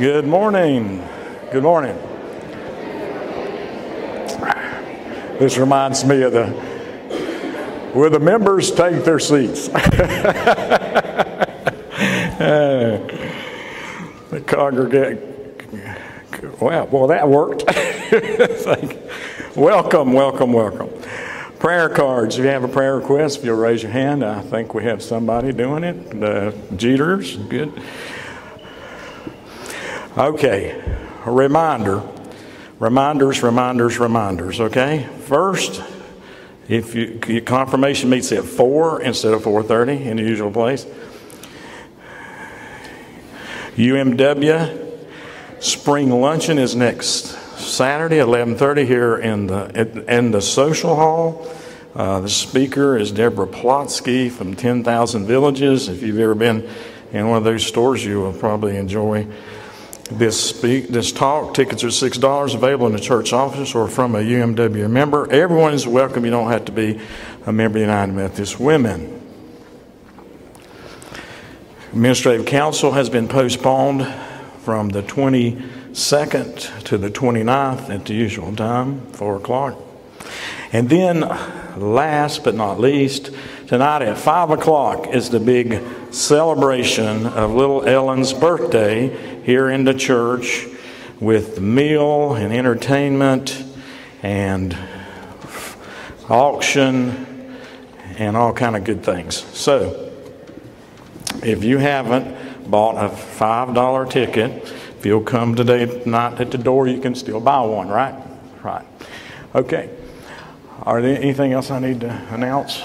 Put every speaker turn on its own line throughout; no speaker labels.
Good morning. Good morning. This reminds me of the where the members take their seats. the congregate. Well, well, that worked. welcome, welcome, welcome. Prayer cards. If you have a prayer request, if you'll raise your hand, I think we have somebody doing it. The Jeters, good. Okay, a reminder. Reminders, reminders, reminders. Okay. First, if you, your confirmation meets at four instead of four thirty in the usual place. UMW spring luncheon is next Saturday, 11:30 here in the in the social hall. Uh, the speaker is Deborah Plotsky from 10,000 Villages. If you've ever been in one of those stores, you will probably enjoy this speak this talk. Tickets are six dollars, available in the church office or from a UMW member. Everyone is welcome. You don't have to be a member of the United Methodist Women. Administrative Council has been postponed from the 22nd to the 29th at the usual time, 4 o'clock. And then, last but not least, tonight at 5 o'clock is the big celebration of little Ellen's birthday here in the church with meal and entertainment and auction and all kind of good things. So, if you haven't bought a $5 ticket, if you'll come today night at the door, you can still buy one, right? Right. Okay. Are there anything else I need to announce?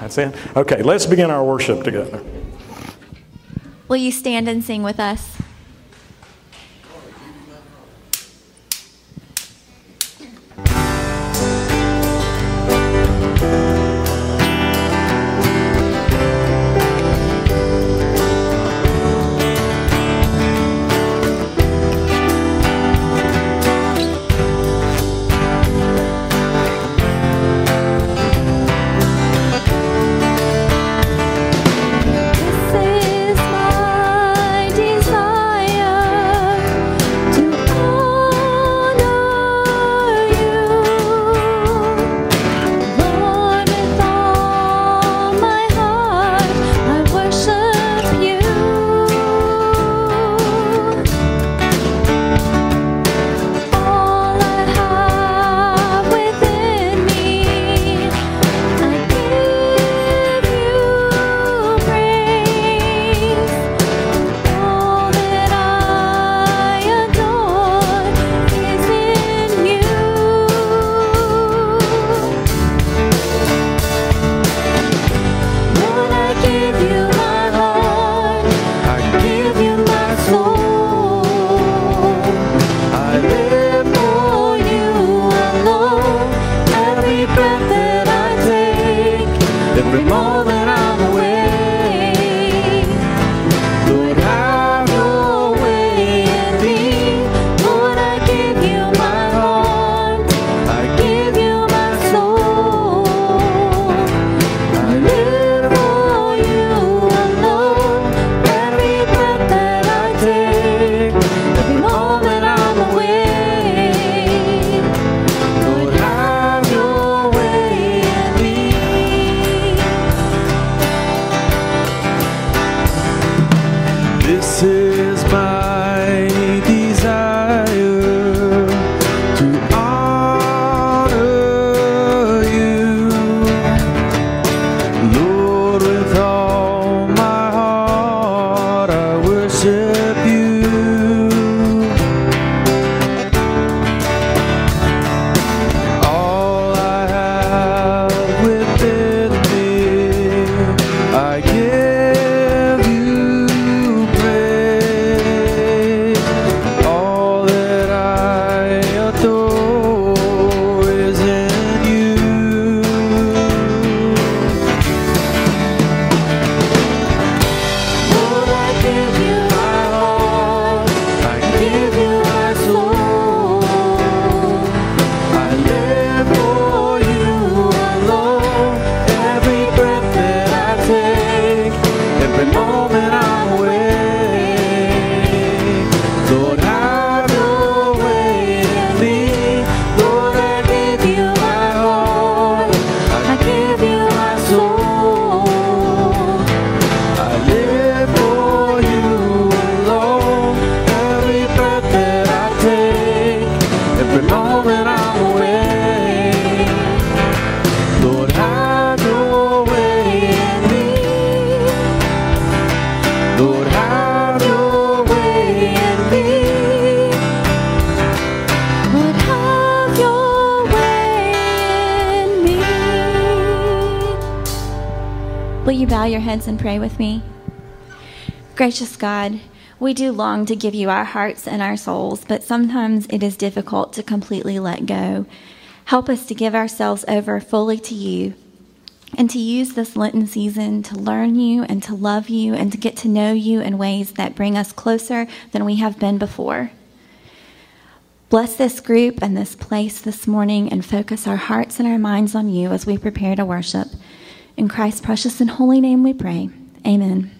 That's it? Okay, let's begin our worship together.
Will you stand and sing with us? to your heads and pray with me? Gracious God, we do long to give you our hearts and our souls, but sometimes it is difficult to completely let go. Help us to give ourselves over fully to you and to use this Lenten season to learn you and to love you and to get to know you in ways that bring us closer than we have been before. Bless this group and this place this morning and focus our hearts and our minds on you as we prepare to worship. In Christ's precious and holy name we pray. Amen.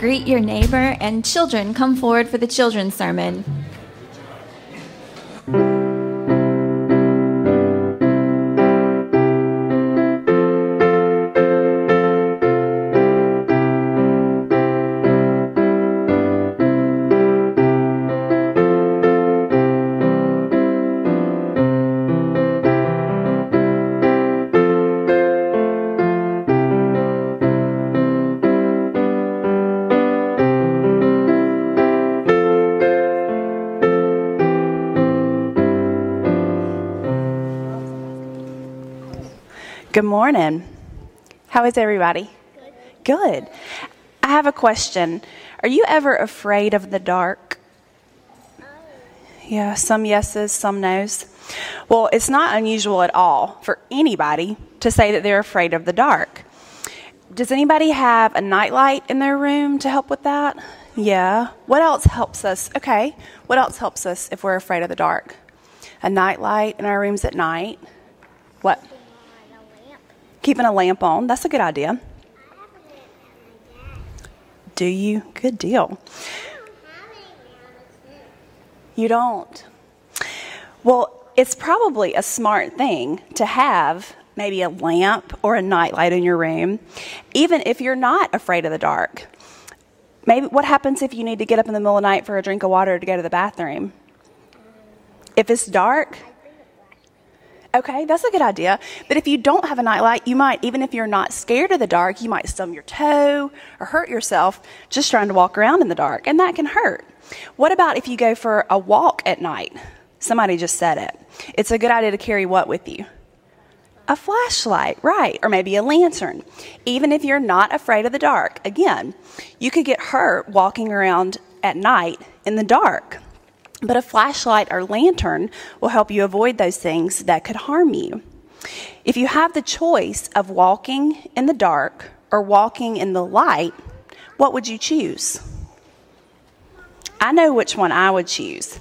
Greet your neighbor, and children come forward for the children's sermon.
Good morning. How is everybody? Good. Good. I have a question. Are you ever afraid of the dark? Yeah, some yeses, some nos. Well, it's not unusual at all for anybody to say that they're afraid of the dark. Does anybody have a nightlight in their room to help with that? Yeah. What else helps us? Okay. What else helps us if we're afraid of the dark? A nightlight in our rooms at night. What? Keeping a lamp on. That's a good idea. Do you? Good deal. You don't. Well, it's probably a smart thing to have maybe a lamp or a nightlight in your room, even if you're not afraid of the dark. Maybe what happens if you need to get up in the middle of the night for a drink of water to go to the bathroom? If it's dark, Okay, that's a good idea. But if you don't have a nightlight, you might, even if you're not scared of the dark, you might stub your toe or hurt yourself just trying to walk around in the dark, and that can hurt. What about if you go for a walk at night? Somebody just said it. It's a good idea to carry what with you? A flashlight, right, or maybe a lantern. Even if you're not afraid of the dark, again, you could get hurt walking around at night in the dark. But a flashlight or lantern will help you avoid those things that could harm you. If you have the choice of walking in the dark or walking in the light, what would you choose? I know which one I would choose.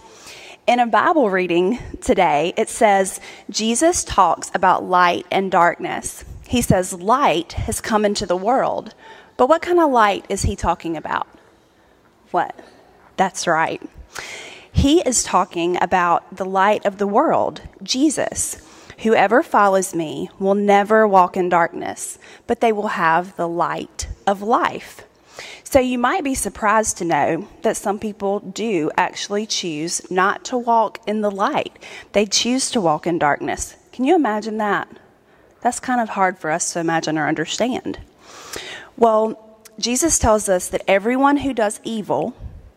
In a Bible reading today, it says Jesus talks about light and darkness. He says light has come into the world. But what kind of light is he talking about? What? That's right. He is talking about the light of the world, Jesus. Whoever follows me will never walk in darkness, but they will have the light of life. So you might be surprised to know that some people do actually choose not to walk in the light. They choose to walk in darkness. Can you imagine that? That's kind of hard for us to imagine or understand. Well, Jesus tells us that everyone who does evil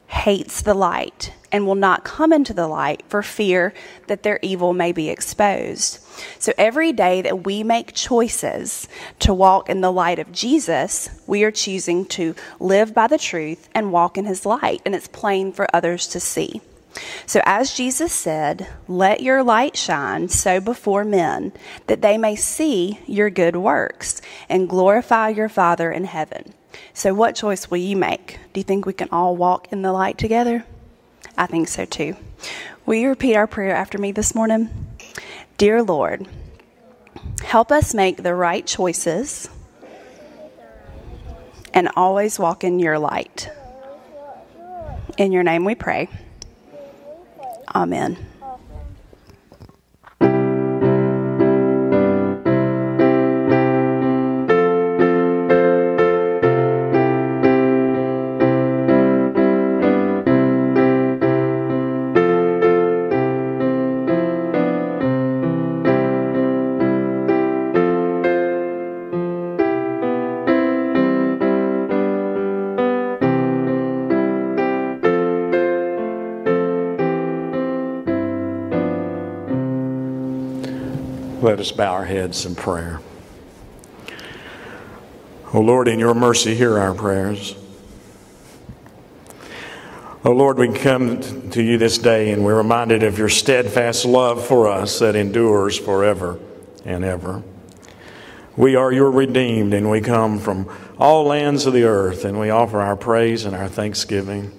hates the light and will not come into the light for fear that their evil may be exposed. So every day that we make choices to walk in the light of Jesus, we are choosing to live by the truth and walk in his light, and it's plain for others to see. So, as Jesus said, let your light shine so before men that they may see your good works and glorify your Father in heaven. So, what choice will you make? Do you think we can all walk in the light together? I think so too. Will you repeat our prayer after me this morning? Dear Lord, help us make the right choices and always walk in your light. In your name we pray. Amen.
Let us bow our heads in prayer. O oh Lord, in your mercy, hear our prayers. O oh Lord, we come to you this day and we're reminded of your steadfast love for us that endures forever and ever. We are your redeemed and we come from all lands of the earth and we offer our praise and our thanksgiving.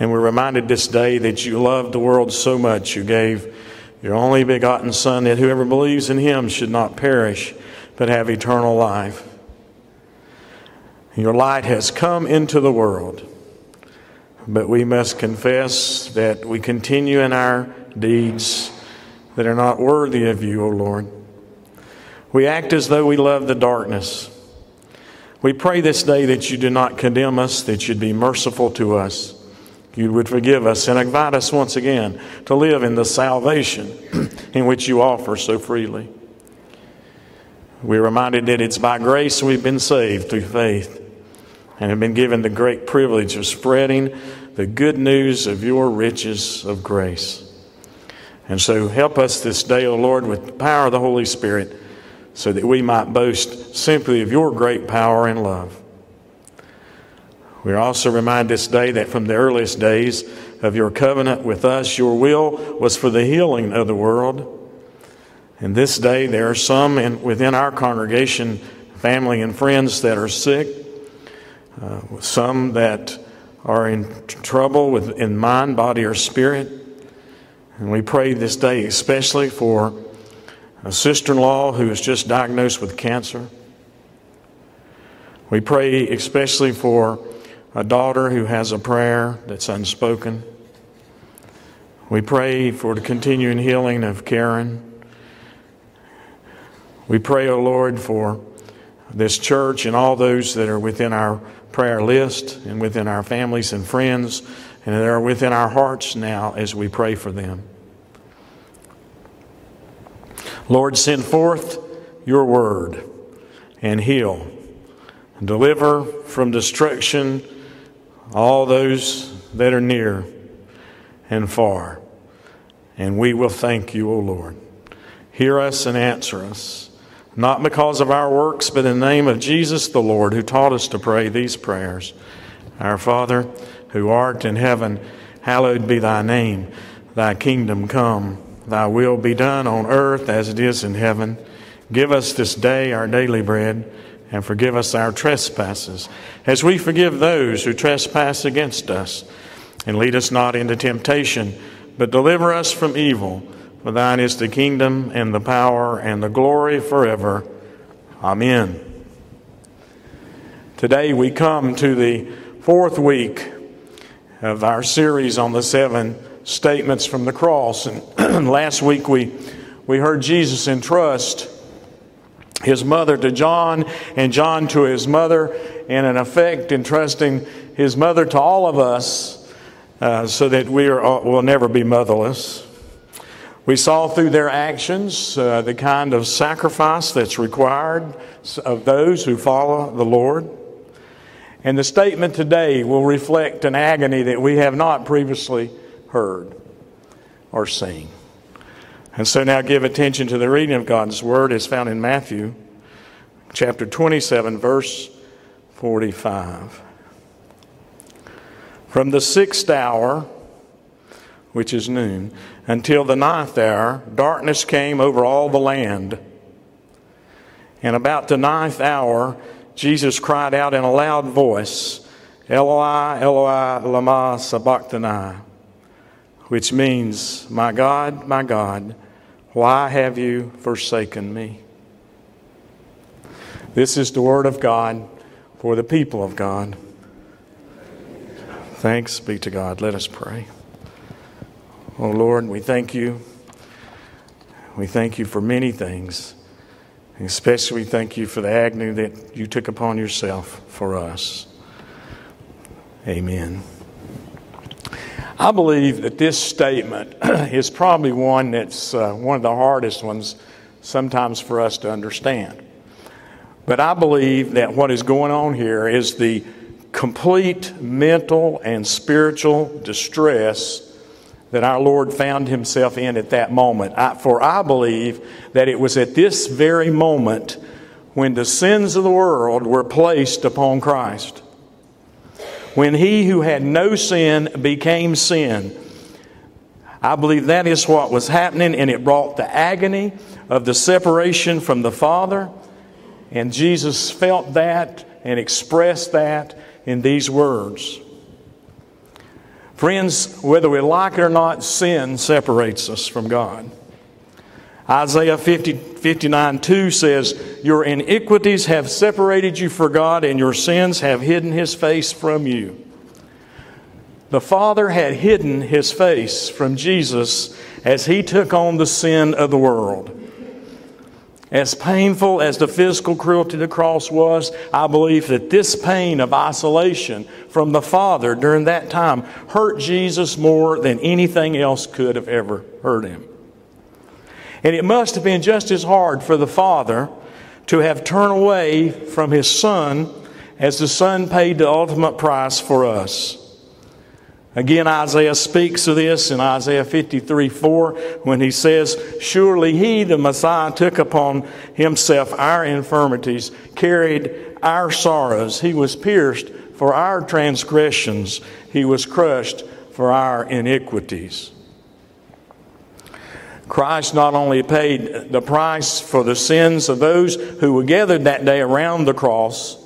And we're reminded this day that you loved the world so much you gave your only begotten Son, that whoever believes in him should not perish, but have eternal life. Your light has come into the world, but we must confess that we continue in our deeds that are not worthy of you, O Lord. We act as though we love the darkness. We pray this day that you do not condemn us, that you'd be merciful to us you would forgive us and invite us once again to live in the salvation in which you offer so freely. We're reminded that it's by grace we've been saved through faith and have been given the great privilege of spreading the good news of your riches of grace. And so help us this day, O Lord, with the power of the Holy Spirit, so that we might boast simply of your great power and love. We are also reminded this day that from the earliest days of your covenant with us, your will was for the healing of the world. And this day, there are some in, within our congregation, family and friends, that are sick, uh, some that are in trouble with, in mind, body, or spirit. And we pray this day especially for a sister in law who is just diagnosed with cancer. We pray especially for a daughter who has a prayer that's unspoken. We pray for the continuing healing of Karen. We pray, O oh Lord, for this church and all those that are within our prayer list and within our families and friends and that are within our hearts now as we pray for them. Lord, send forth your word and heal deliver from destruction all those that are near and far. And we will thank you, O Lord. Hear us and answer us not because of our works, but in the name of Jesus the Lord, who taught us to pray these prayers. Our Father, who art in heaven, hallowed be thy name. Thy kingdom come, thy will be done on earth as it is in heaven. Give us this day our daily bread, and forgive us our trespasses, as we forgive those who trespass against us. And lead us not into temptation, but deliver us from evil. For thine is the kingdom and the power and the glory forever. Amen. Today we come to the fourth week of our series on the seven statements from the cross. And last week we, we heard Jesus entrust his mother to John and John to his mother, and in effect, entrusting his mother to all of us uh, so that we are, will never be motherless. We saw through their actions uh, the kind of sacrifice that's required of those who follow the Lord. And the statement today will reflect an agony that we have not previously heard or seen. And so now give attention to the reading of God's Word as found in Matthew chapter 27, verse 45. From the sixth hour, which is noon, until the ninth hour, darkness came over all the land. And about the ninth hour, Jesus cried out in a loud voice, Eloi, Eloi, lama sabachthani, which means, My God, my God, why have you forsaken me? This is the word of God for the people of God. Thanks be to God. Let us pray. Oh Lord, we thank you. We thank you for many things. especially, we thank you for the agony that you took upon yourself for us. Amen. I believe that this statement is probably one that's uh, one of the hardest ones sometimes for us to understand. But I believe that what is going on here is the complete mental and spiritual distress that our Lord found himself in at that moment. I, for I believe that it was at this very moment when the sins of the world were placed upon Christ. When he who had no sin became sin. I believe that is what was happening, and it brought the agony of the separation from the Father. And Jesus felt that and expressed that in these words. Friends, whether we like it or not, sin separates us from God. Isaiah 50, 59 2 says, Your iniquities have separated you from God, and your sins have hidden his face from you. The Father had hidden his face from Jesus as he took on the sin of the world. As painful as the physical cruelty of the cross was, I believe that this pain of isolation from the Father during that time hurt Jesus more than anything else could have ever hurt him. And it must have been just as hard for the Father to have turned away from his Son as the Son paid the ultimate price for us. Again, Isaiah speaks of this in Isaiah 53 4 when he says, Surely he, the Messiah, took upon himself our infirmities, carried our sorrows. He was pierced for our transgressions, he was crushed for our iniquities. Christ not only paid the price for the sins of those who were gathered that day around the cross,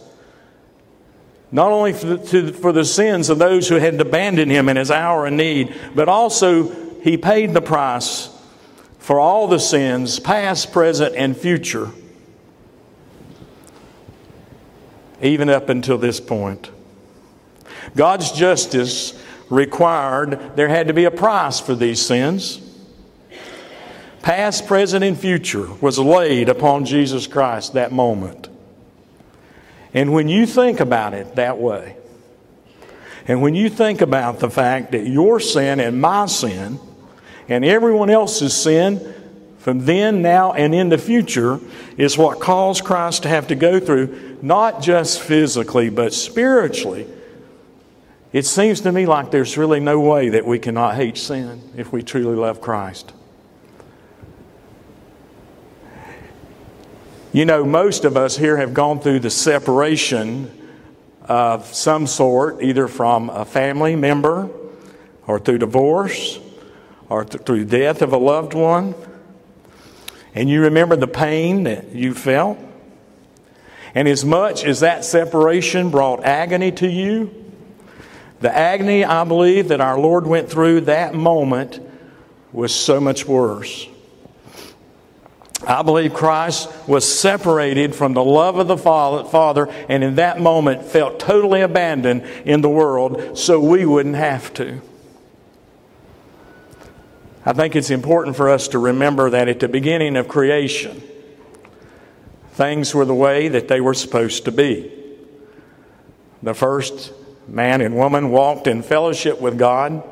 not only for the, to, for the sins of those who had abandoned him in his hour of need, but also he paid the price for all the sins, past, present, and future, even up until this point. God's justice required there had to be a price for these sins past, present, and future, was laid upon Jesus Christ that moment. And when you think about it that way, and when you think about the fact that your sin and my sin and everyone else's sin from then, now, and in the future is what caused Christ to have to go through, not just physically, but spiritually. It seems to me like there's really no way that we cannot hate sin if we truly love Christ. You know, most of us here have gone through the separation of some sort, either from a family member or through divorce or th- through death of a loved one. And you remember the pain that you felt. And as much as that separation brought agony to you, the agony I believe that our Lord went through that moment was so much worse. I believe Christ was separated from the love of the Father and in that moment felt totally abandoned in the world so we wouldn't have to. I think it's important for us to remember that at the beginning of creation, things were the way that they were supposed to be. The first man and woman walked in fellowship with God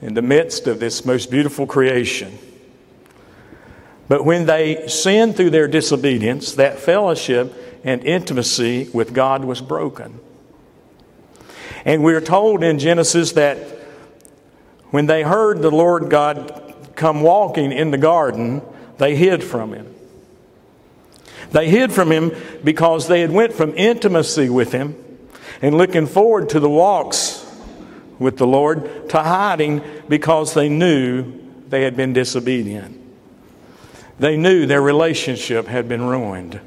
in the midst of this most beautiful creation. But when they sinned through their disobedience, that fellowship and intimacy with God was broken. And we're told in Genesis that when they heard the Lord God come walking in the garden, they hid from him. They hid from him because they had went from intimacy with him and looking forward to the walks with the Lord to hiding because they knew they had been disobedient. They knew their relationship had been ruined.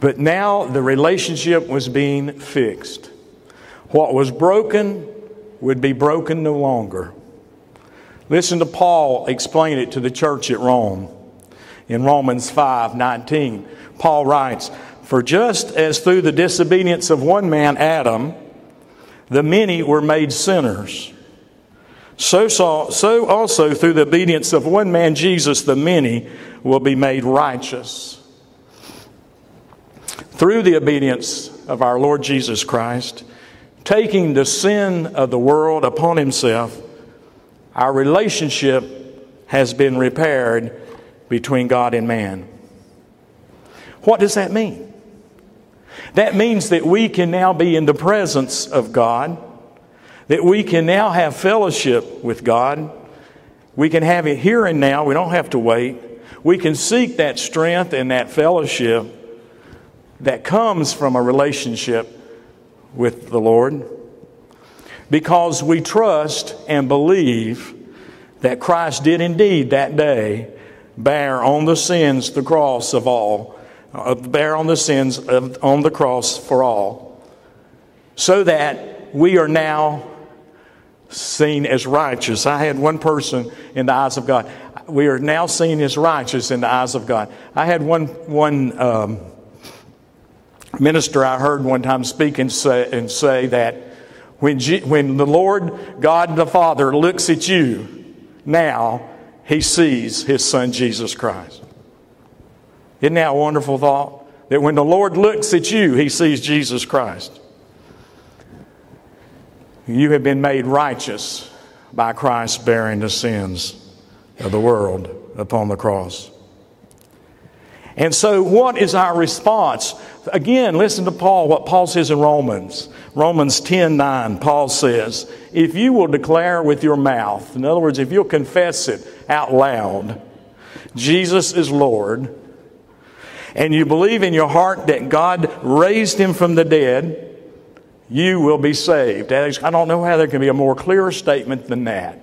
But now the relationship was being fixed. What was broken would be broken no longer. Listen to Paul explain it to the church at Rome. In Romans 5 19, Paul writes, For just as through the disobedience of one man, Adam, the many were made sinners so, saw, so also through the obedience of one man, Jesus, the many will be made righteous. Through the obedience of our Lord Jesus Christ, taking the sin of the world upon himself, our relationship has been repaired between God and man. What does that mean? That means that we can now be in the presence of God that we can now have fellowship with God. We can have it here and now. We don't have to wait. We can seek that strength and that fellowship that comes from a relationship with the Lord because we trust and believe that Christ did indeed that day bear on the sins the cross of all, uh, bear on the sins of, on the cross for all, so that we are now seen as righteous. I had one person in the eyes of God. We are now seen as righteous in the eyes of God. I had one one um, minister I heard one time speak and say, and say that when G, when the Lord God the Father looks at you now, He sees His Son Jesus Christ. Isn't that a wonderful thought? That when the Lord looks at you, He sees Jesus Christ. You have been made righteous by Christ bearing the sins of the world upon the cross. And so, what is our response Again, listen to Paul, what Paul says in Romans. Romans 10 9, Paul says, If you will declare with your mouth, in other words, if you'll confess it out loud, Jesus is Lord, and you believe in your heart that God raised him from the dead, you will be saved. I don't know how there can be a more clear statement than that.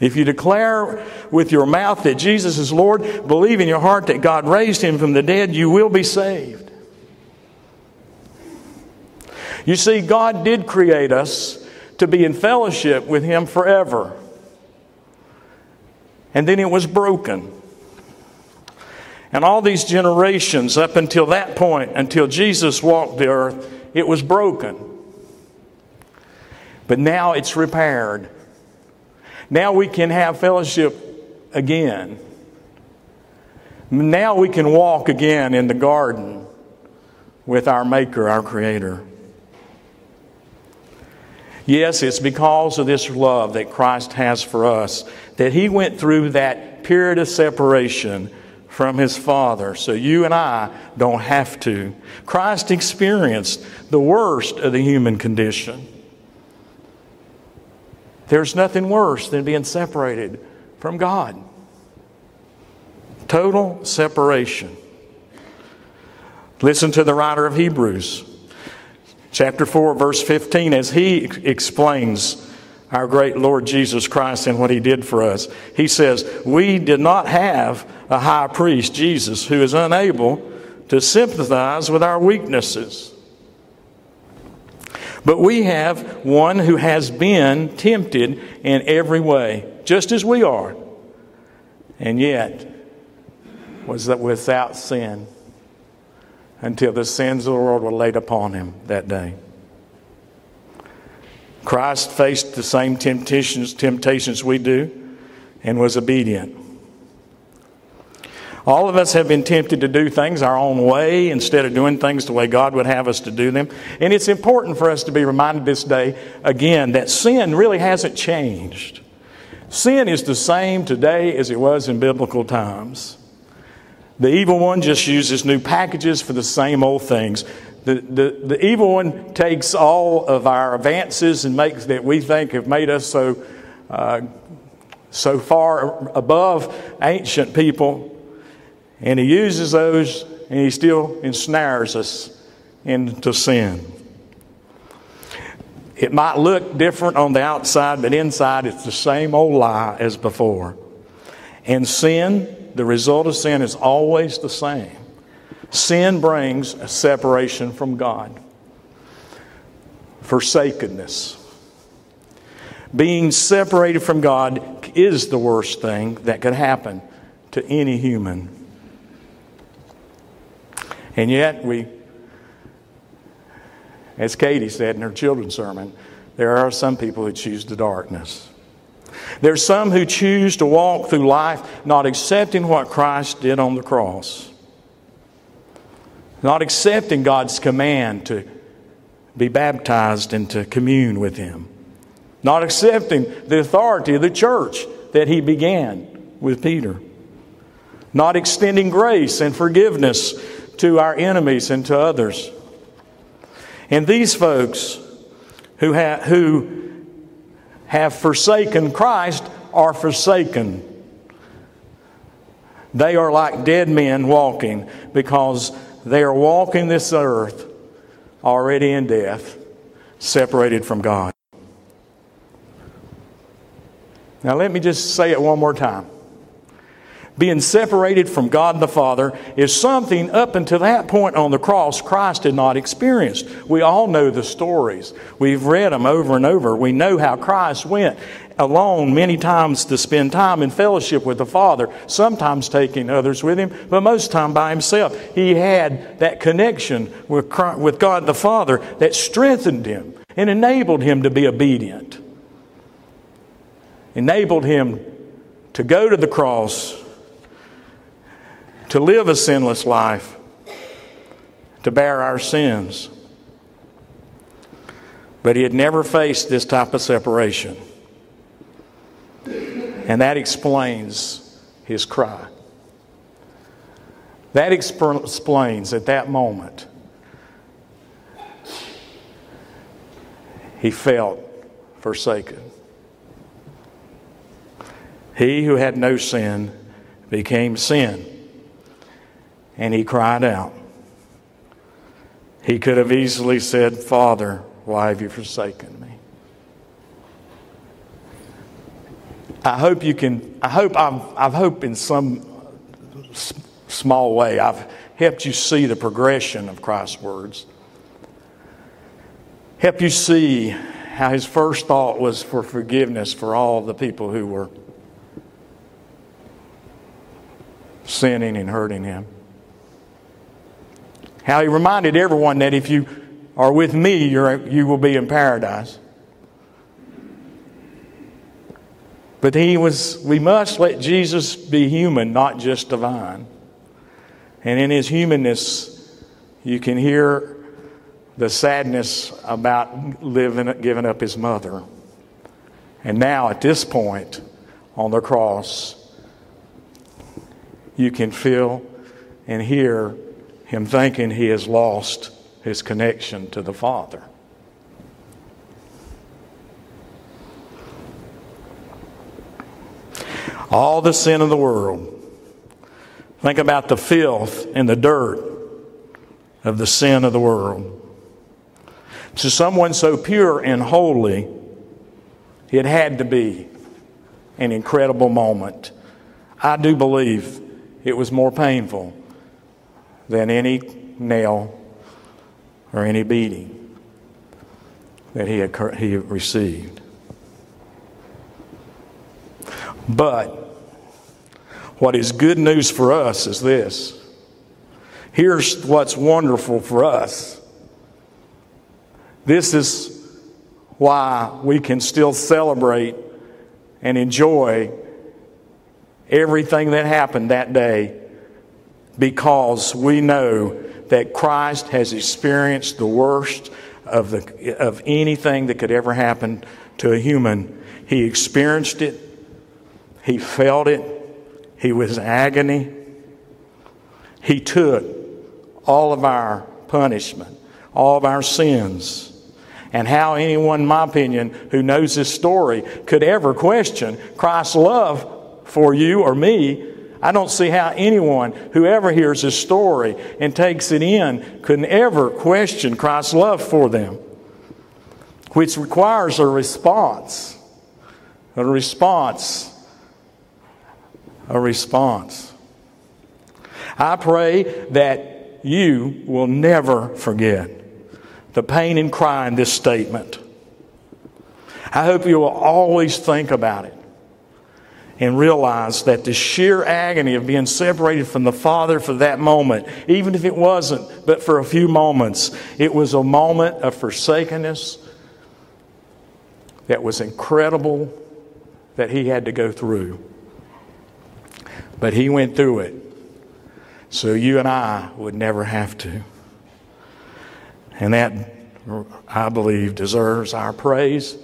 If you declare with your mouth that Jesus is Lord, believe in your heart that God raised him from the dead, you will be saved. You see, God did create us to be in fellowship with him forever. And then it was broken. And all these generations up until that point, until Jesus walked the earth, it was broken. But now it's repaired. Now we can have fellowship again. Now we can walk again in the garden with our Maker, our Creator. Yes, it's because of this love that Christ has for us that He went through that period of separation from His Father so you and I don't have to. Christ experienced the worst of the human condition. There's nothing worse than being separated from God. Total separation. Listen to the writer of Hebrews, chapter 4, verse 15, as he explains our great Lord Jesus Christ and what he did for us. He says, We did not have a high priest, Jesus, who is unable to sympathize with our weaknesses but we have one who has been tempted in every way, just as we are, and yet was that without sin until the sins of the world were laid upon him that day. Christ faced the same temptations, temptations we do and was obedient. All of us have been tempted to do things our own way instead of doing things the way God would have us to do them. And it's important for us to be reminded this day, again, that sin really hasn't changed. Sin is the same today as it was in biblical times. The evil one just uses new packages for the same old things. The, the, the evil one takes all of our advances and makes that we think have made us so, uh, so far above ancient people and he uses those and he still ensnares us into sin. It might look different on the outside, but inside it's the same old lie as before. And sin, the result of sin is always the same. Sin brings a separation from God, forsakenness. Being separated from God is the worst thing that could happen to any human. And yet, we, as Katie said in her children's sermon, there are some people who choose the darkness. There's some who choose to walk through life not accepting what Christ did on the cross, not accepting God's command to be baptized and to commune with Him, not accepting the authority of the church that He began with Peter, not extending grace and forgiveness to our enemies and to others. And these folks who have, who have forsaken Christ are forsaken. They are like dead men walking because they are walking this earth already in death, separated from God. Now, let me just say it one more time being separated from God the Father, is something up until that point on the cross Christ had not experienced. We all know the stories. We've read them over and over. We know how Christ went alone many times to spend time in fellowship with the Father, sometimes taking others with him, but most time by himself. He had that connection with, Christ, with God the Father that strengthened him and enabled him to be obedient, enabled him to go to the cross to live a sinless life, to bear our sins. But he had never faced this type of separation. And that explains his cry. That explains at that moment he felt forsaken. He who had no sin became sin, and he cried out. He could have easily said, Father, why have you forsaken me? I hope you can, I hope I've, I've hope in some small way I've helped you see the progression of Christ's words. Help you see how his first thought was for forgiveness for all the people who were sinning and hurting him. How he reminded everyone that if you are with me, you're, you will be in paradise. But he was, we must let Jesus be human, not just divine. And in his humanness, you can hear the sadness about living, giving up his mother. And now, at this point on the cross, you can feel and hear him thinking he has lost his connection to the Father. All the sin of the world. Think about the filth and the dirt of the sin of the world. To someone so pure and holy, it had to be an incredible moment. I do believe it was more painful than any nail or any beating that he had, he received. But what is good news for us is this. Here's what's wonderful for us. This is why we can still celebrate and enjoy everything that happened that day because we know that Christ has experienced the worst of, the, of anything that could ever happen to a human. He experienced it, he felt it, he was agony. He took all of our punishment, all of our sins. And how anyone, in my opinion, who knows this story could ever question Christ's love for you or me. I don't see how anyone who ever hears this story and takes it in could ever question Christ's love for them, which requires a response. A response. A response. I pray that you will never forget the pain and cry in this statement. I hope you will always think about it and realize that the sheer agony of being separated from the Father for that moment, even if it wasn't but for a few moments, it was a moment of forsakenness that was incredible that he had to go through. But he went through it so you and I would never have to. And that, I believe, deserves our praise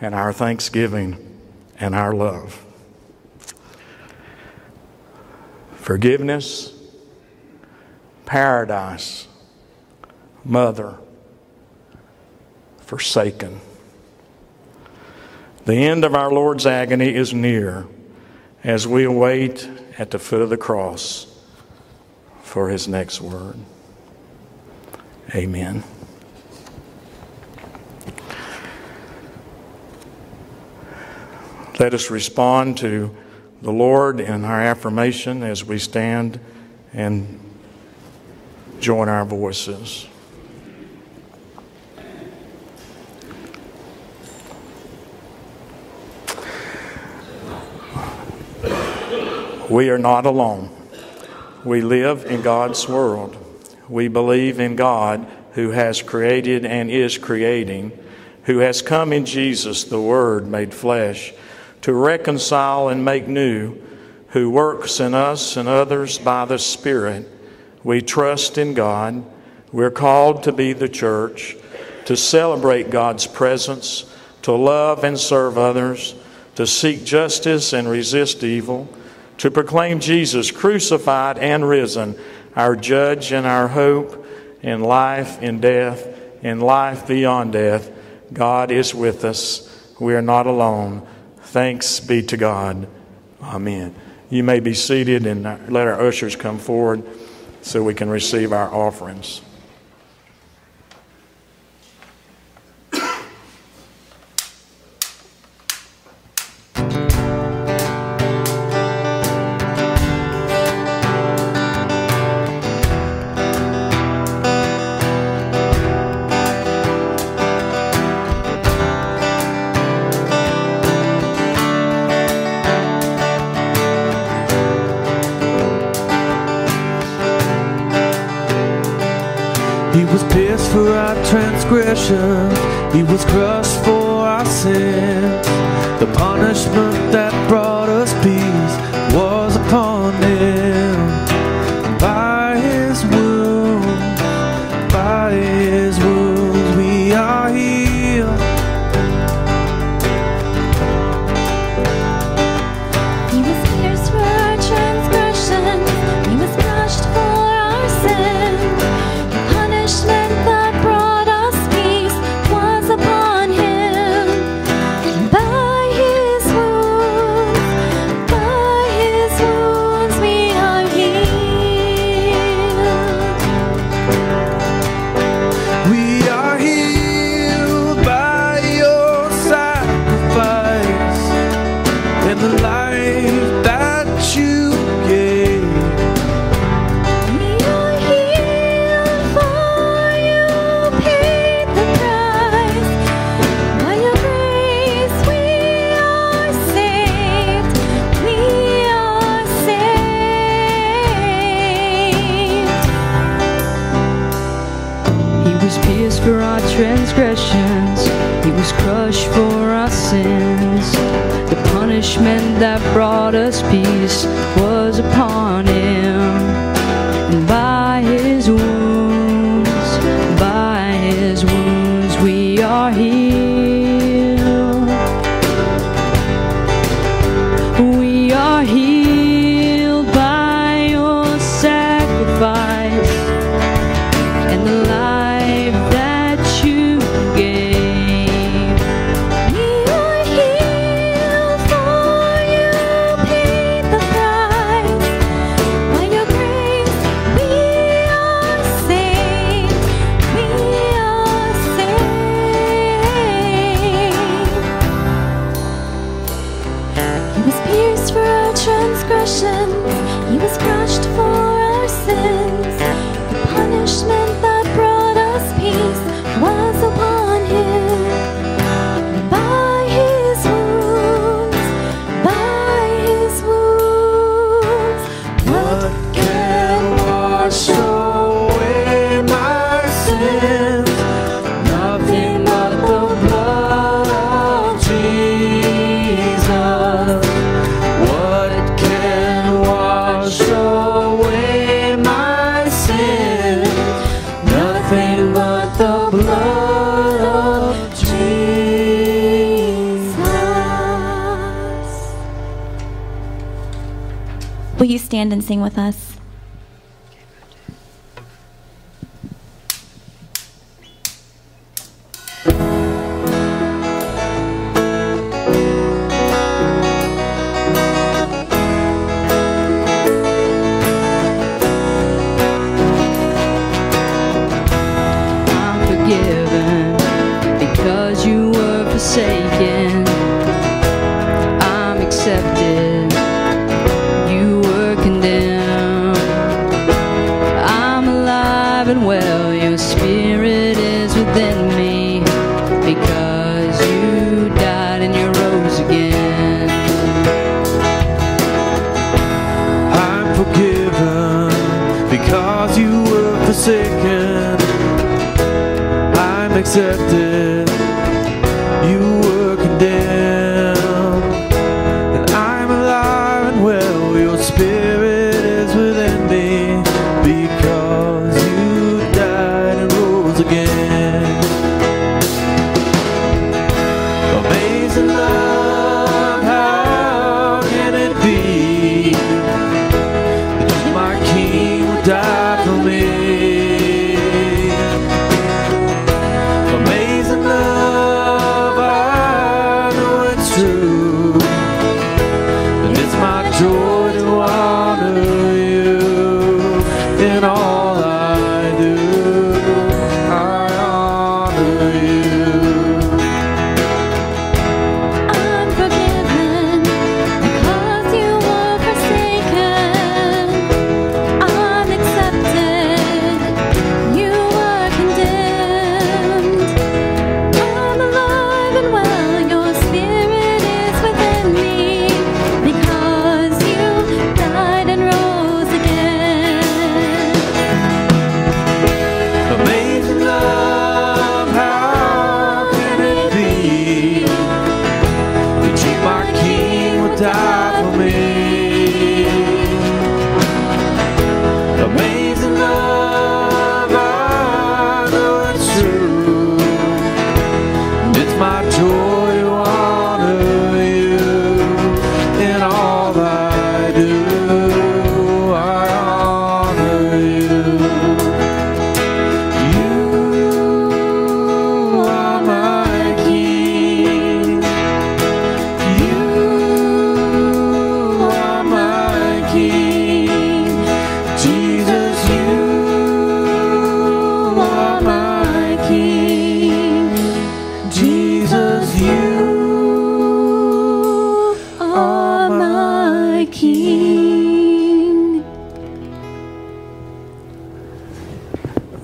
and our thanksgiving and our love. Forgiveness, paradise, mother, forsaken. The end of our Lord's agony is near as we await at the foot of the cross for his next word. Amen. Let us respond to the Lord in our affirmation as we stand and join our voices. We are not alone. We live in God's world. We believe in God who has created and is creating, who has come in Jesus, the Word made flesh to reconcile and make new, who works in us and others by the Spirit. We trust in God. We're called to be the church, to celebrate God's presence, to love and serve others, to seek justice and resist evil, to proclaim Jesus crucified and risen, our judge and our hope in life, in death, in life beyond death. God is with us. We are not alone. Thanks be to God. Amen. You may be seated and let our ushers come forward so we can receive our offerings.
He was crushed for our sins.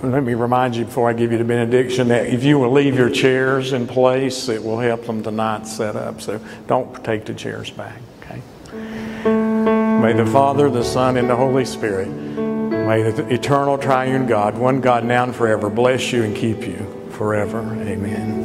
Remind you before I give you the benediction that if you will leave your chairs in place, it will help them to not set up. So don't take the chairs back, okay? May the Father, the Son, and the Holy Spirit, may the eternal triune God, one God now and forever, bless you and keep you forever. Amen.